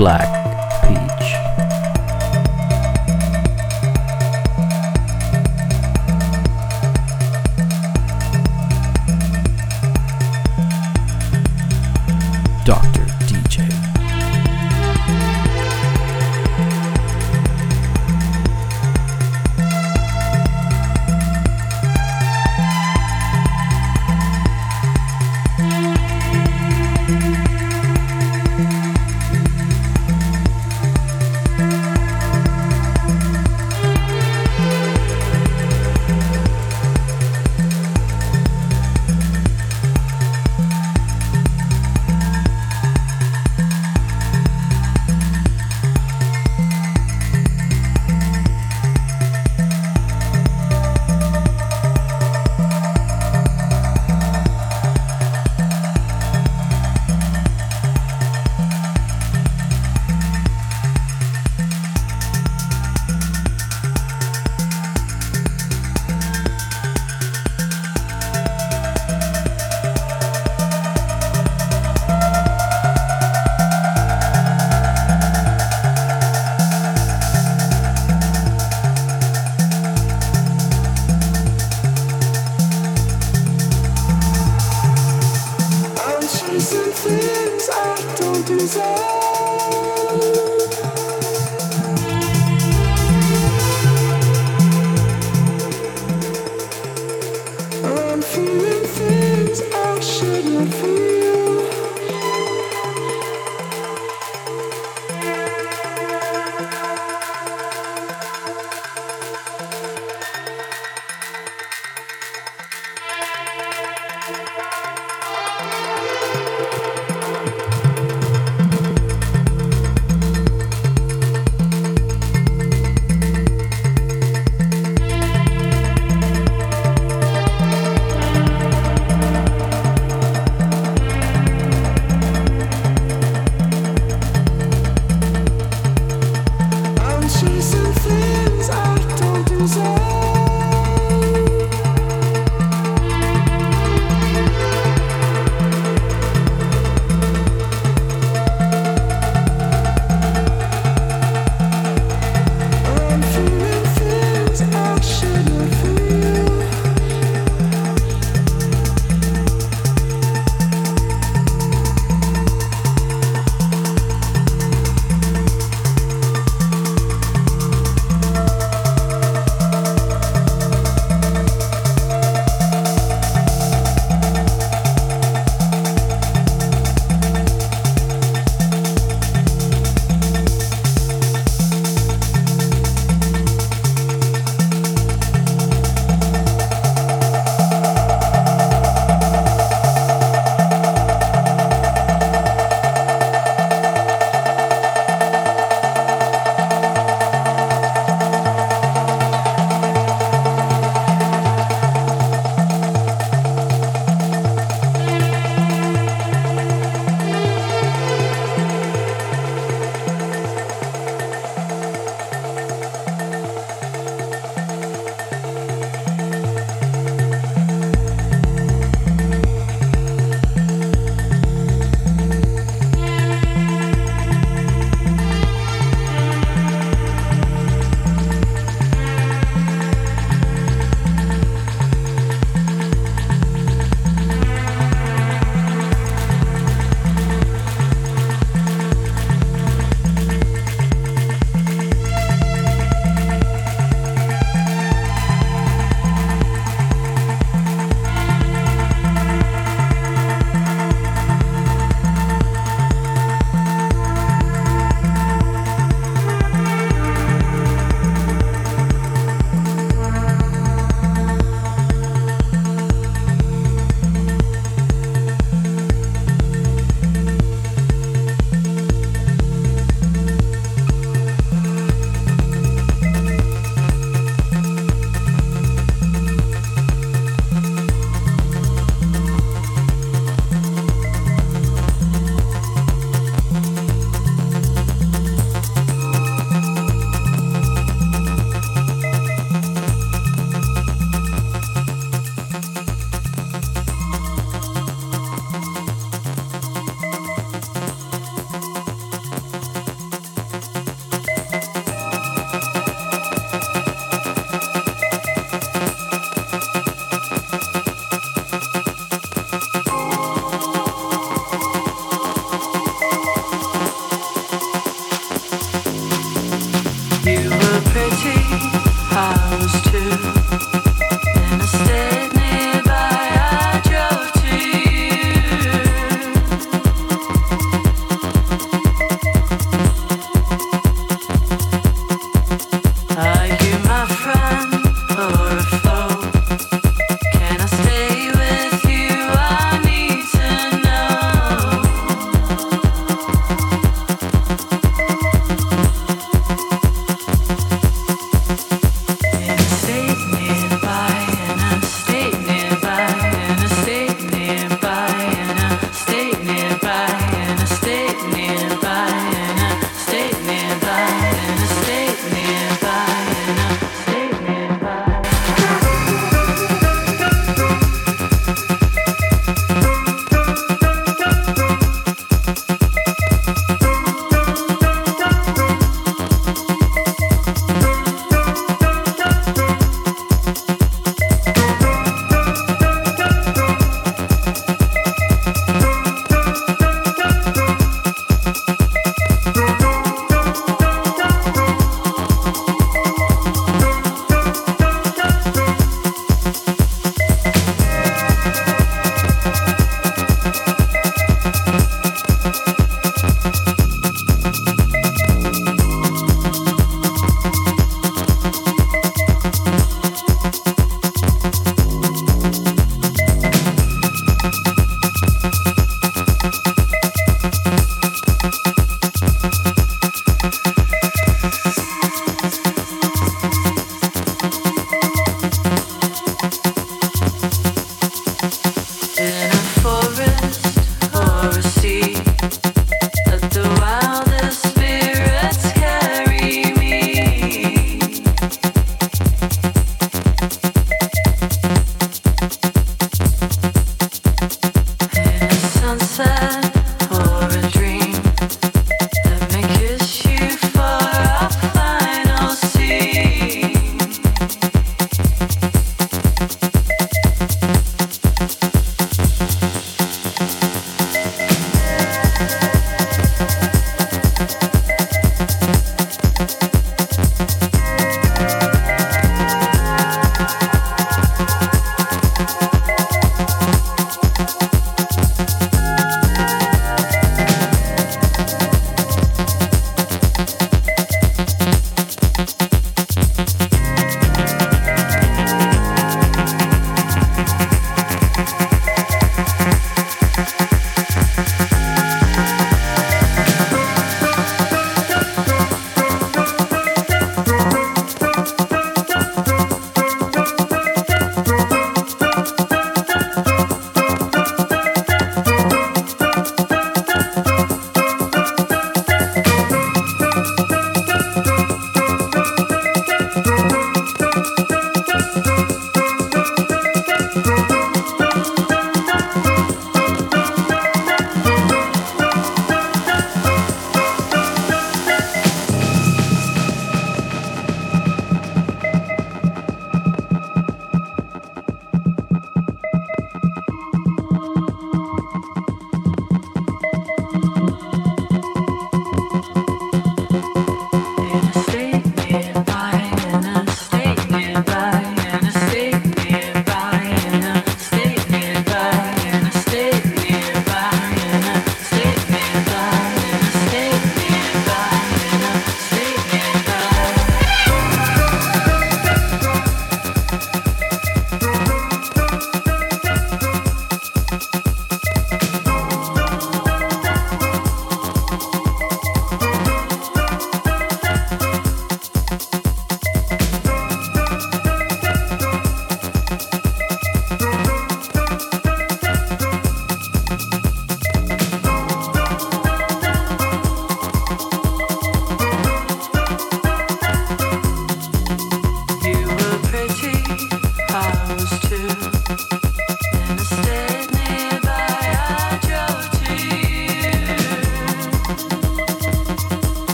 Black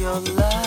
your love.